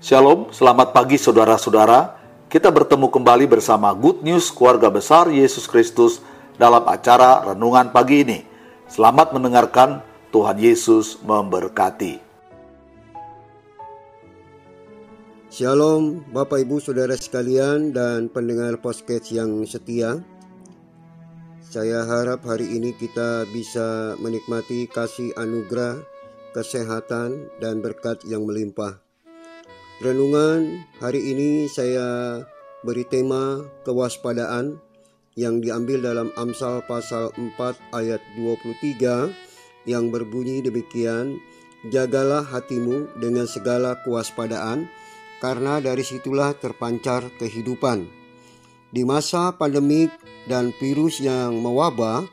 Shalom, selamat pagi saudara-saudara. Kita bertemu kembali bersama Good News Keluarga Besar Yesus Kristus dalam acara renungan pagi ini. Selamat mendengarkan, Tuhan Yesus memberkati. Shalom Bapak Ibu Saudara sekalian dan pendengar podcast yang setia. Saya harap hari ini kita bisa menikmati kasih anugerah, kesehatan, dan berkat yang melimpah. Renungan hari ini saya beri tema kewaspadaan yang diambil dalam Amsal pasal 4 ayat 23 yang berbunyi demikian, Jagalah hatimu dengan segala kewaspadaan, karena dari situlah terpancar kehidupan. Di masa pandemik dan virus yang mewabah,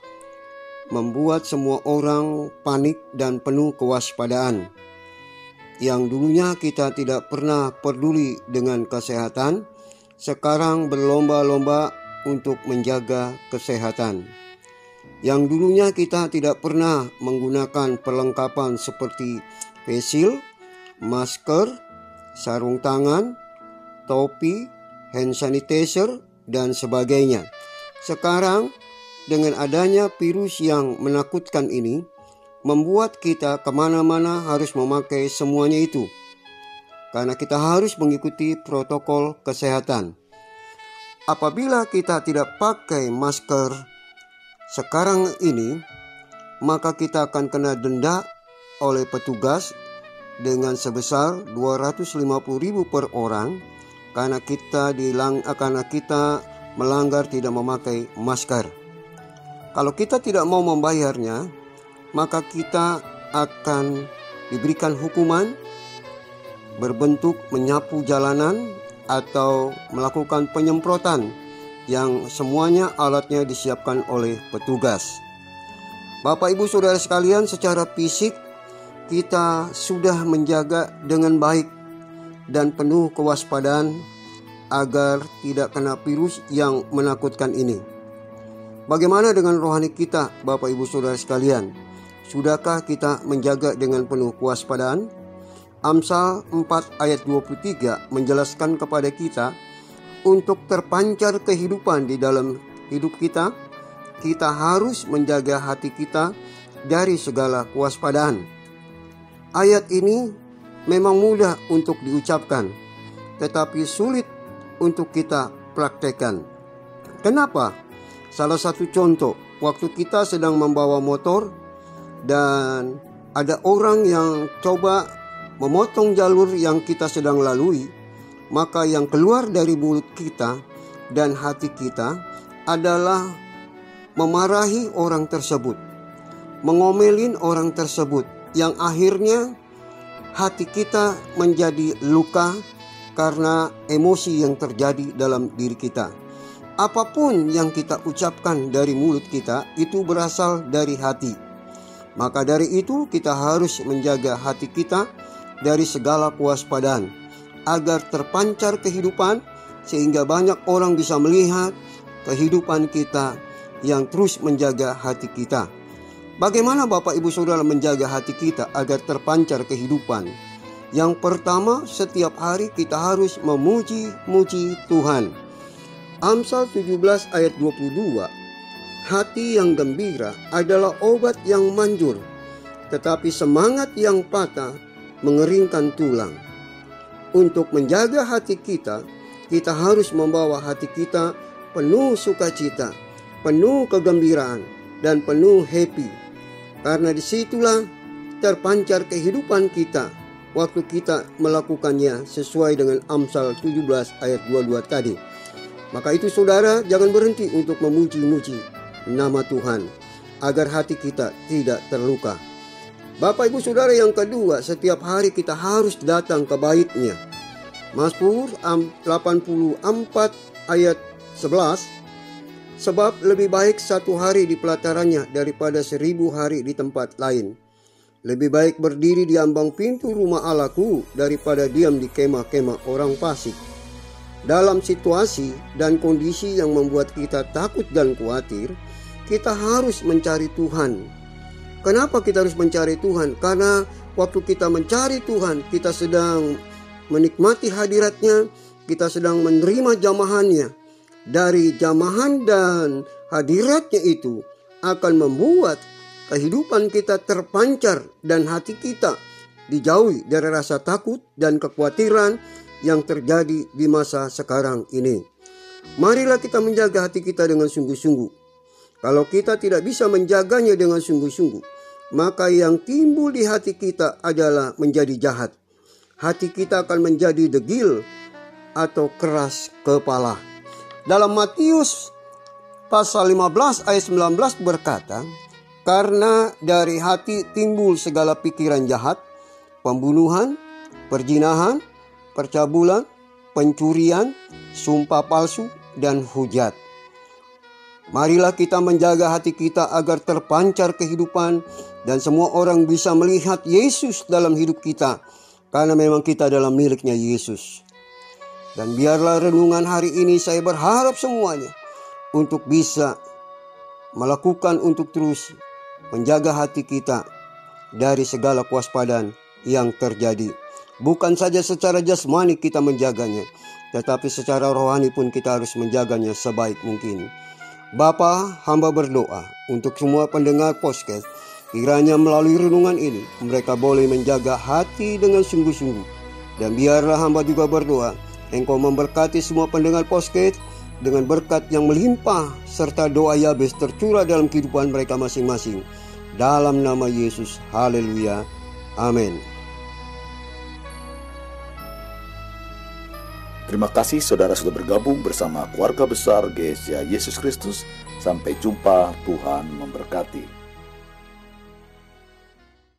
membuat semua orang panik dan penuh kewaspadaan yang dulunya kita tidak pernah peduli dengan kesehatan, sekarang berlomba-lomba untuk menjaga kesehatan. Yang dulunya kita tidak pernah menggunakan perlengkapan seperti facial, masker, sarung tangan, topi, hand sanitizer, dan sebagainya. Sekarang, dengan adanya virus yang menakutkan ini, membuat kita ke mana-mana harus memakai semuanya itu. Karena kita harus mengikuti protokol kesehatan. Apabila kita tidak pakai masker sekarang ini, maka kita akan kena denda oleh petugas dengan sebesar 250.000 per orang karena kita dilang karena kita melanggar tidak memakai masker. Kalau kita tidak mau membayarnya, maka kita akan diberikan hukuman berbentuk menyapu jalanan atau melakukan penyemprotan yang semuanya alatnya disiapkan oleh petugas. Bapak Ibu Saudara sekalian, secara fisik kita sudah menjaga dengan baik dan penuh kewaspadaan agar tidak kena virus yang menakutkan ini. Bagaimana dengan rohani kita, Bapak Ibu Saudara sekalian? Sudahkah kita menjaga dengan penuh kewaspadaan? Amsal 4 ayat 23 menjelaskan kepada kita untuk terpancar kehidupan di dalam hidup kita, kita harus menjaga hati kita dari segala kewaspadaan. Ayat ini memang mudah untuk diucapkan, tetapi sulit untuk kita praktekkan. Kenapa? Salah satu contoh, waktu kita sedang membawa motor, dan ada orang yang coba memotong jalur yang kita sedang lalui, maka yang keluar dari mulut kita dan hati kita adalah memarahi orang tersebut, mengomelin orang tersebut, yang akhirnya hati kita menjadi luka karena emosi yang terjadi dalam diri kita. Apa pun yang kita ucapkan dari mulut kita itu berasal dari hati maka dari itu kita harus menjaga hati kita dari segala kewaspadaan agar terpancar kehidupan sehingga banyak orang bisa melihat kehidupan kita yang terus menjaga hati kita. Bagaimana Bapak Ibu Saudara menjaga hati kita agar terpancar kehidupan? Yang pertama, setiap hari kita harus memuji-muji Tuhan. Amsal 17 ayat 22 Hati yang gembira adalah obat yang manjur, tetapi semangat yang patah mengeringkan tulang. Untuk menjaga hati kita, kita harus membawa hati kita penuh sukacita, penuh kegembiraan, dan penuh happy. Karena di situlah terpancar kehidupan kita waktu kita melakukannya sesuai dengan Amsal 17 ayat 22 tadi. Maka itu saudara jangan berhenti untuk memuji-muji nama Tuhan agar hati kita tidak terluka. Bapak Ibu Saudara yang kedua, setiap hari kita harus datang ke baitnya. Mazmur 84 ayat 11 Sebab lebih baik satu hari di pelatarannya daripada seribu hari di tempat lain. Lebih baik berdiri di ambang pintu rumah Allahku daripada diam di kemah-kemah orang fasik. Dalam situasi dan kondisi yang membuat kita takut dan khawatir, kita harus mencari Tuhan. Kenapa kita harus mencari Tuhan? Karena waktu kita mencari Tuhan, kita sedang menikmati hadiratnya, kita sedang menerima jamahannya. Dari jamahan dan hadiratnya itu akan membuat kehidupan kita terpancar dan hati kita dijauhi dari rasa takut dan kekhawatiran yang terjadi di masa sekarang ini. Marilah kita menjaga hati kita dengan sungguh-sungguh. Kalau kita tidak bisa menjaganya dengan sungguh-sungguh, maka yang timbul di hati kita adalah menjadi jahat. Hati kita akan menjadi degil atau keras kepala. Dalam Matius pasal 15 ayat 19 berkata, karena dari hati timbul segala pikiran jahat, pembunuhan, perjinahan, percabulan, pencurian, sumpah palsu, dan hujat. Marilah kita menjaga hati kita agar terpancar kehidupan dan semua orang bisa melihat Yesus dalam hidup kita karena memang kita adalah miliknya Yesus. Dan biarlah renungan hari ini saya berharap semuanya untuk bisa melakukan untuk terus menjaga hati kita dari segala kewaspadaan yang terjadi. Bukan saja secara jasmani kita menjaganya, tetapi secara rohani pun kita harus menjaganya sebaik mungkin. Bapa, hamba berdoa untuk semua pendengar podcast. Kiranya melalui renungan ini mereka boleh menjaga hati dengan sungguh-sungguh. Dan biarlah hamba juga berdoa, engkau memberkati semua pendengar podcast dengan berkat yang melimpah serta doa Yabes tercurah dalam kehidupan mereka masing-masing. Dalam nama Yesus, haleluya. Amin. Terima kasih saudara sudah bergabung bersama keluarga besar GSA Yesus Kristus. Sampai jumpa, Tuhan memberkati.